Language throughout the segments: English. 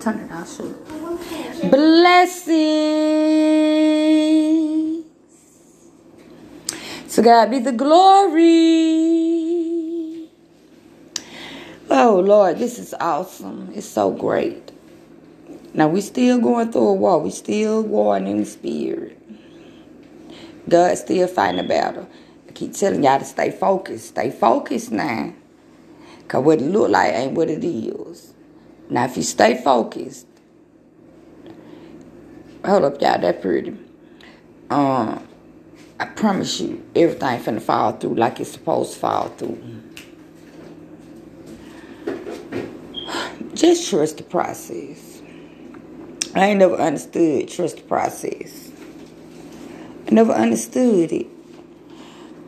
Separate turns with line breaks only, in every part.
Turn it sure. Blessings. To God be the glory. Oh, Lord, this is awesome. It's so great. Now, we still going through a war. We still warring in the spirit. God's still fighting a battle. I keep telling y'all to stay focused. Stay focused now. Because what it look like ain't what it is. Now, if you stay focused, hold up, y'all, that pretty. Um, I promise you, everything finna fall through like it's supposed to fall through. Just trust the process. I ain't never understood trust the process. I never understood it.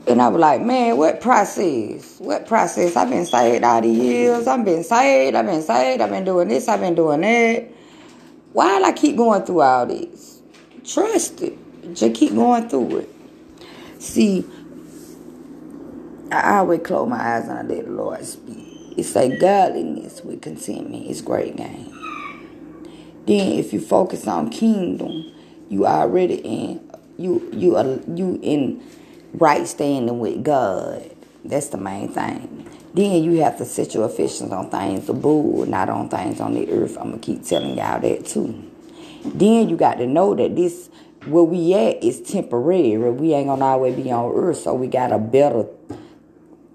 And I was like, man, what process? What process? I've been saved all these years. I've been saved. I've been saved. I've been doing this. I've been doing that. Why do I keep going through all this? Trust it. Just keep going through it. See, I always close my eyes and I let the Lord speak. It's say godliness with contentment It's great gain. Then if you focus on kingdom, you already in you you are you in right standing with God. That's the main thing. Then you have to set your affections on things above, not on things on the earth. I'm gonna keep telling y'all that too. Then you got to know that this where we at is temporary. We ain't gonna always be on earth, so we got a better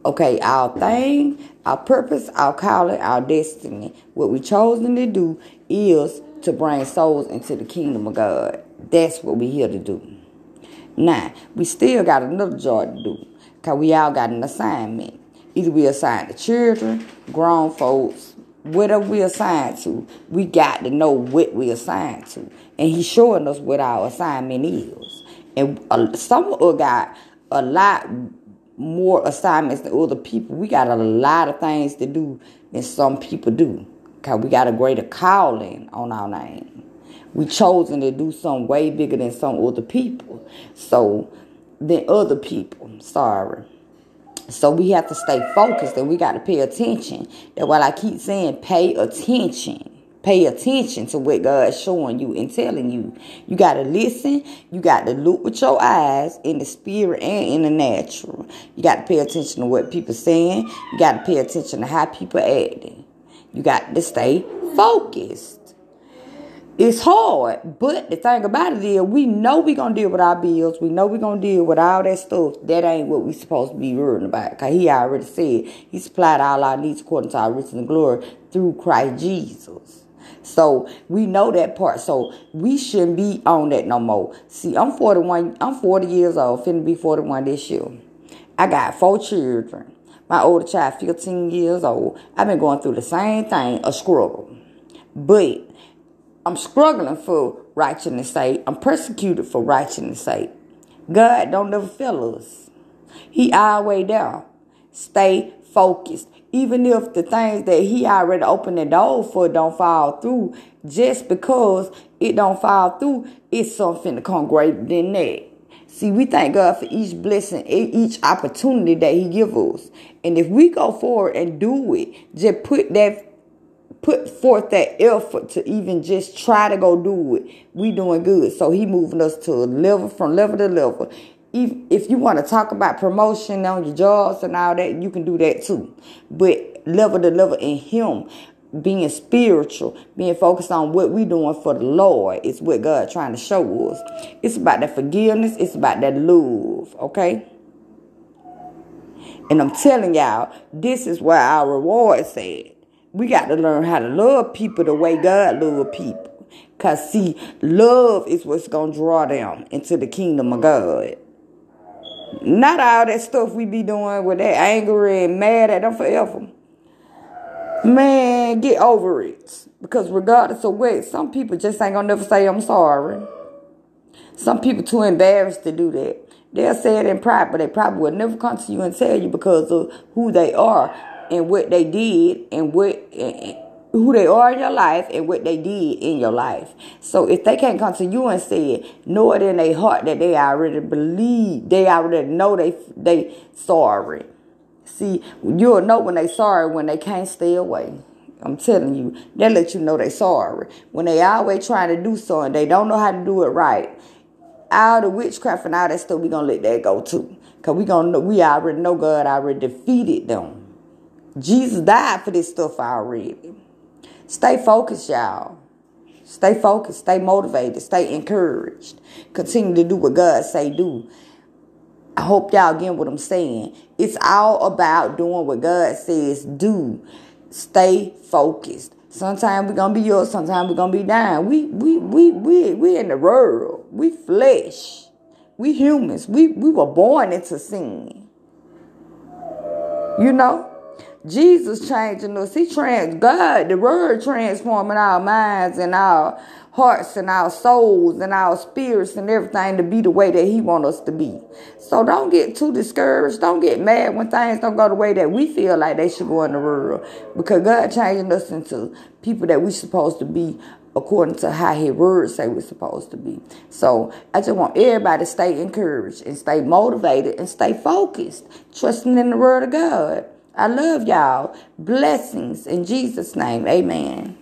okay, our thing, our purpose, our calling, our destiny. What we chosen to do is to bring souls into the kingdom of God. That's what we here to do. Now, we still got another job to do. Cause we all got an assignment. Either we assigned to children, grown folks, whatever we assigned to, we got to know what we assigned to. And he's showing us what our assignment is. And uh, some of us got a lot more assignments than other people. We got a lot of things to do than some people do. Cause we got a greater calling on our name. We chosen to do something way bigger than some other people. So than other people. Sorry. So we have to stay focused and we got to pay attention. That's why I keep saying pay attention. Pay attention to what God's showing you and telling you. You got to listen. You got to look with your eyes in the spirit and in the natural. You got to pay attention to what people saying. You got to pay attention to how people acting. You got to stay focused. It's hard, but the thing about it is, we know we're gonna deal with our bills. We know we're gonna deal with all that stuff. That ain't what we supposed to be worrying about. Cause He already said He supplied all our needs according to our riches and glory through Christ Jesus. So we know that part. So we shouldn't be on that no more. See, I'm 41. I'm 40 years old. Finna be 41 this year. I got four children. My older child, 15 years old. I've been going through the same thing, a struggle. But I'm struggling for righteousness' sake. I'm persecuted for righteousness' sake. God don't never fail us. He always there. Stay focused. Even if the things that he already opened the door for don't fall through, just because it don't fall through, it's something to come greater than that. See, we thank God for each blessing, each opportunity that He give us. And if we go forward and do it, just put that put forth that effort to even just try to go do it, we doing good. So he moving us to a level from level to level. If, if you want to talk about promotion on your jobs and all that, you can do that too. But level to level in him, being spiritual, being focused on what we doing for the Lord is what God trying to show us. It's about that forgiveness. It's about that love. Okay. And I'm telling y'all, this is where our reward said. We got to learn how to love people the way God love people. Because, see, love is what's going to draw them into the kingdom of God. Not all that stuff we be doing with that anger and mad at them forever. Man, get over it. Because regardless of what, some people just ain't gonna never say I'm sorry. Some people too embarrassed to do that. They'll say it in pride, but they probably will never come to you and tell you because of who they are and what they did and what who they are in your life and what they did in your life. So if they can't come to you and say it, know it in their heart that they already believe, they already know they they sorry. See, you'll know when they sorry when they can't stay away. I'm telling you, they let you know they sorry. When they always trying to do something, they don't know how to do it right. All the witchcraft and all that stuff, we gonna let that go too. Cause we gonna we already know God already defeated them. Jesus died for this stuff already. Stay focused, y'all. Stay focused, stay motivated, stay encouraged. Continue to do what God say do. I hope y'all get what I'm saying. It's all about doing what God says do. Stay focused. Sometimes we're gonna be up, sometimes we're gonna be down. We we we we we in the world. We flesh. We humans. We we were born into sin. You know? Jesus changing us. He trans God, the word transforming our minds and our hearts and our souls and our spirits and everything to be the way that he want us to be. So don't get too discouraged. Don't get mad when things don't go the way that we feel like they should go in the world. Because God changing us into people that we supposed to be according to how his words say we're supposed to be. So I just want everybody to stay encouraged and stay motivated and stay focused, trusting in the word of God. I love y'all. Blessings in Jesus' name. Amen.